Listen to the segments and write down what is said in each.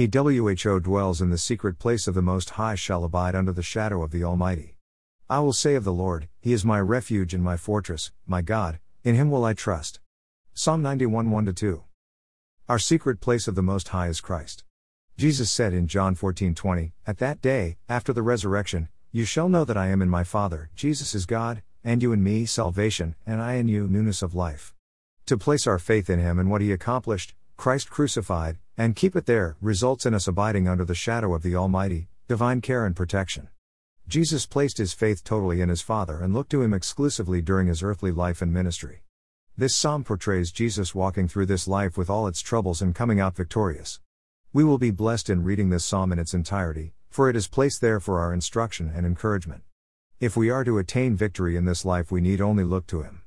He who dwells in the secret place of the Most High shall abide under the shadow of the Almighty. I will say of the Lord, He is my refuge and my fortress, my God, in Him will I trust. Psalm 91 1 2. Our secret place of the Most High is Christ. Jesus said in John 14 20, At that day, after the resurrection, you shall know that I am in my Father, Jesus is God, and you in me, salvation, and I in you, newness of life. To place our faith in Him and what He accomplished, Christ crucified, and keep it there, results in us abiding under the shadow of the Almighty, divine care and protection. Jesus placed his faith totally in his Father and looked to him exclusively during his earthly life and ministry. This psalm portrays Jesus walking through this life with all its troubles and coming out victorious. We will be blessed in reading this psalm in its entirety, for it is placed there for our instruction and encouragement. If we are to attain victory in this life, we need only look to him.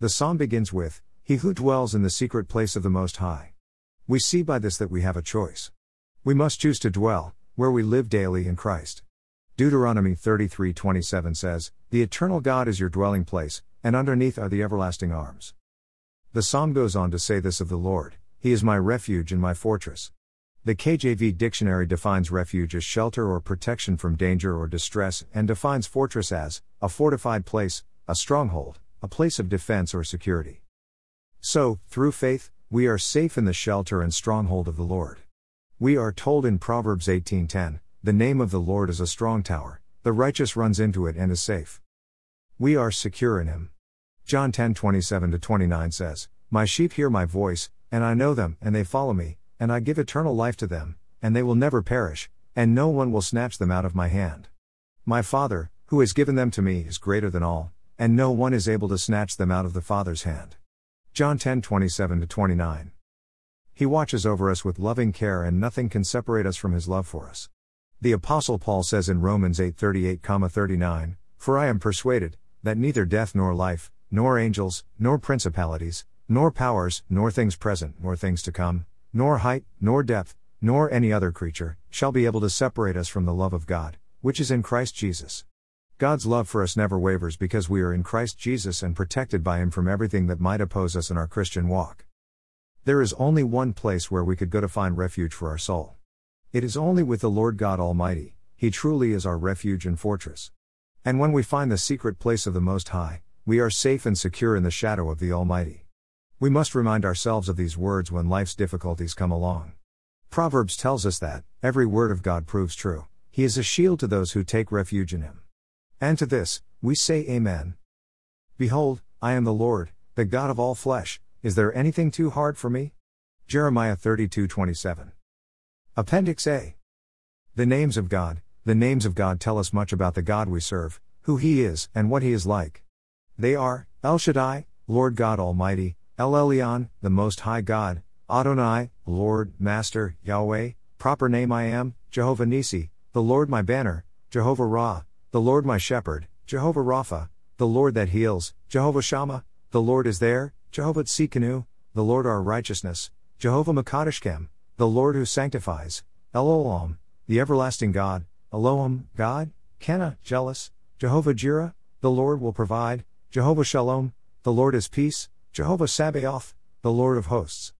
The psalm begins with, He who dwells in the secret place of the Most High. We see by this that we have a choice. We must choose to dwell, where we live daily in Christ. Deuteronomy 33:27 says, "The eternal God is your dwelling place, and underneath are the everlasting arms." The psalm goes on to say this of the Lord, "He is my refuge and my fortress." The KJV dictionary defines refuge as shelter or protection from danger or distress and defines fortress as a fortified place, a stronghold, a place of defense or security. So, through faith, we are safe in the shelter and stronghold of the Lord. We are told in Proverbs 18:10, the name of the Lord is a strong tower, the righteous runs into it and is safe. We are secure in him. John 10:27 29 says, My sheep hear my voice, and I know them, and they follow me, and I give eternal life to them, and they will never perish, and no one will snatch them out of my hand. My Father, who has given them to me, is greater than all, and no one is able to snatch them out of the Father's hand. John 10 27 29. He watches over us with loving care, and nothing can separate us from his love for us. The apostle Paul says in Romans 8:38-39, "For I am persuaded that neither death nor life, nor angels, nor principalities, nor powers, nor things present, nor things to come, nor height, nor depth, nor any other creature shall be able to separate us from the love of God, which is in Christ Jesus." God's love for us never wavers because we are in Christ Jesus and protected by him from everything that might oppose us in our Christian walk. There is only one place where we could go to find refuge for our soul. It is only with the Lord God Almighty, He truly is our refuge and fortress. And when we find the secret place of the Most High, we are safe and secure in the shadow of the Almighty. We must remind ourselves of these words when life's difficulties come along. Proverbs tells us that, every word of God proves true, He is a shield to those who take refuge in Him. And to this, we say Amen. Behold, I am the Lord, the God of all flesh, is there anything too hard for me? Jeremiah 32 27. Appendix A. The names of God. The names of God tell us much about the God we serve, who He is, and what He is like. They are El Shaddai, Lord God Almighty, El Elyon, the Most High God, Adonai, Lord, Master, Yahweh, proper name I am, Jehovah Nisi, the Lord my banner, Jehovah Ra, the Lord my shepherd, Jehovah Rapha, the Lord that heals, Jehovah Shammah, the Lord is there, Jehovah Tsidkenu, the Lord our righteousness, Jehovah Makadishkem, the Lord who sanctifies, El Olam, the everlasting God, Elohim, God, Kenna, jealous, Jehovah Jireh, the Lord will provide, Jehovah Shalom, the Lord is peace, Jehovah Sabaoth, the Lord of hosts.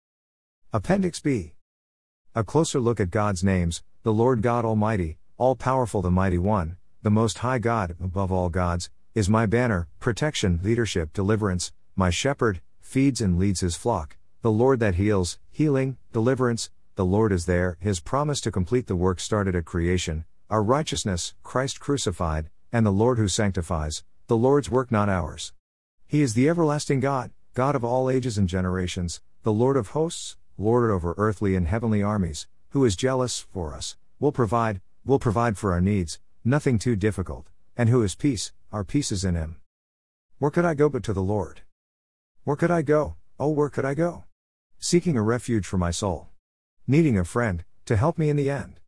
Appendix B. A closer look at God's names, the Lord God Almighty, all powerful, the Mighty One, the Most High God, above all gods, is my banner, protection, leadership, deliverance, my shepherd, feeds and leads his flock, the Lord that heals, healing, deliverance, the Lord is there, his promise to complete the work started at creation, our righteousness, Christ crucified, and the Lord who sanctifies, the Lord's work not ours. He is the everlasting God, God of all ages and generations, the Lord of hosts, Lord over earthly and heavenly armies, who is jealous for us, will provide, will provide for our needs, nothing too difficult, and who is peace, our peace is in him. Where could I go but to the Lord? Where could I go? Oh, where could I go? Seeking a refuge for my soul. Needing a friend, to help me in the end.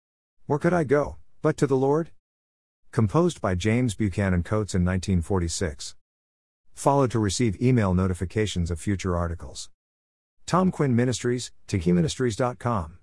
Where could I go, but to the Lord? Composed by James Buchanan Coats in 1946. Follow to receive email notifications of future articles. Tom Quinn Ministries, TakiMinistries.com.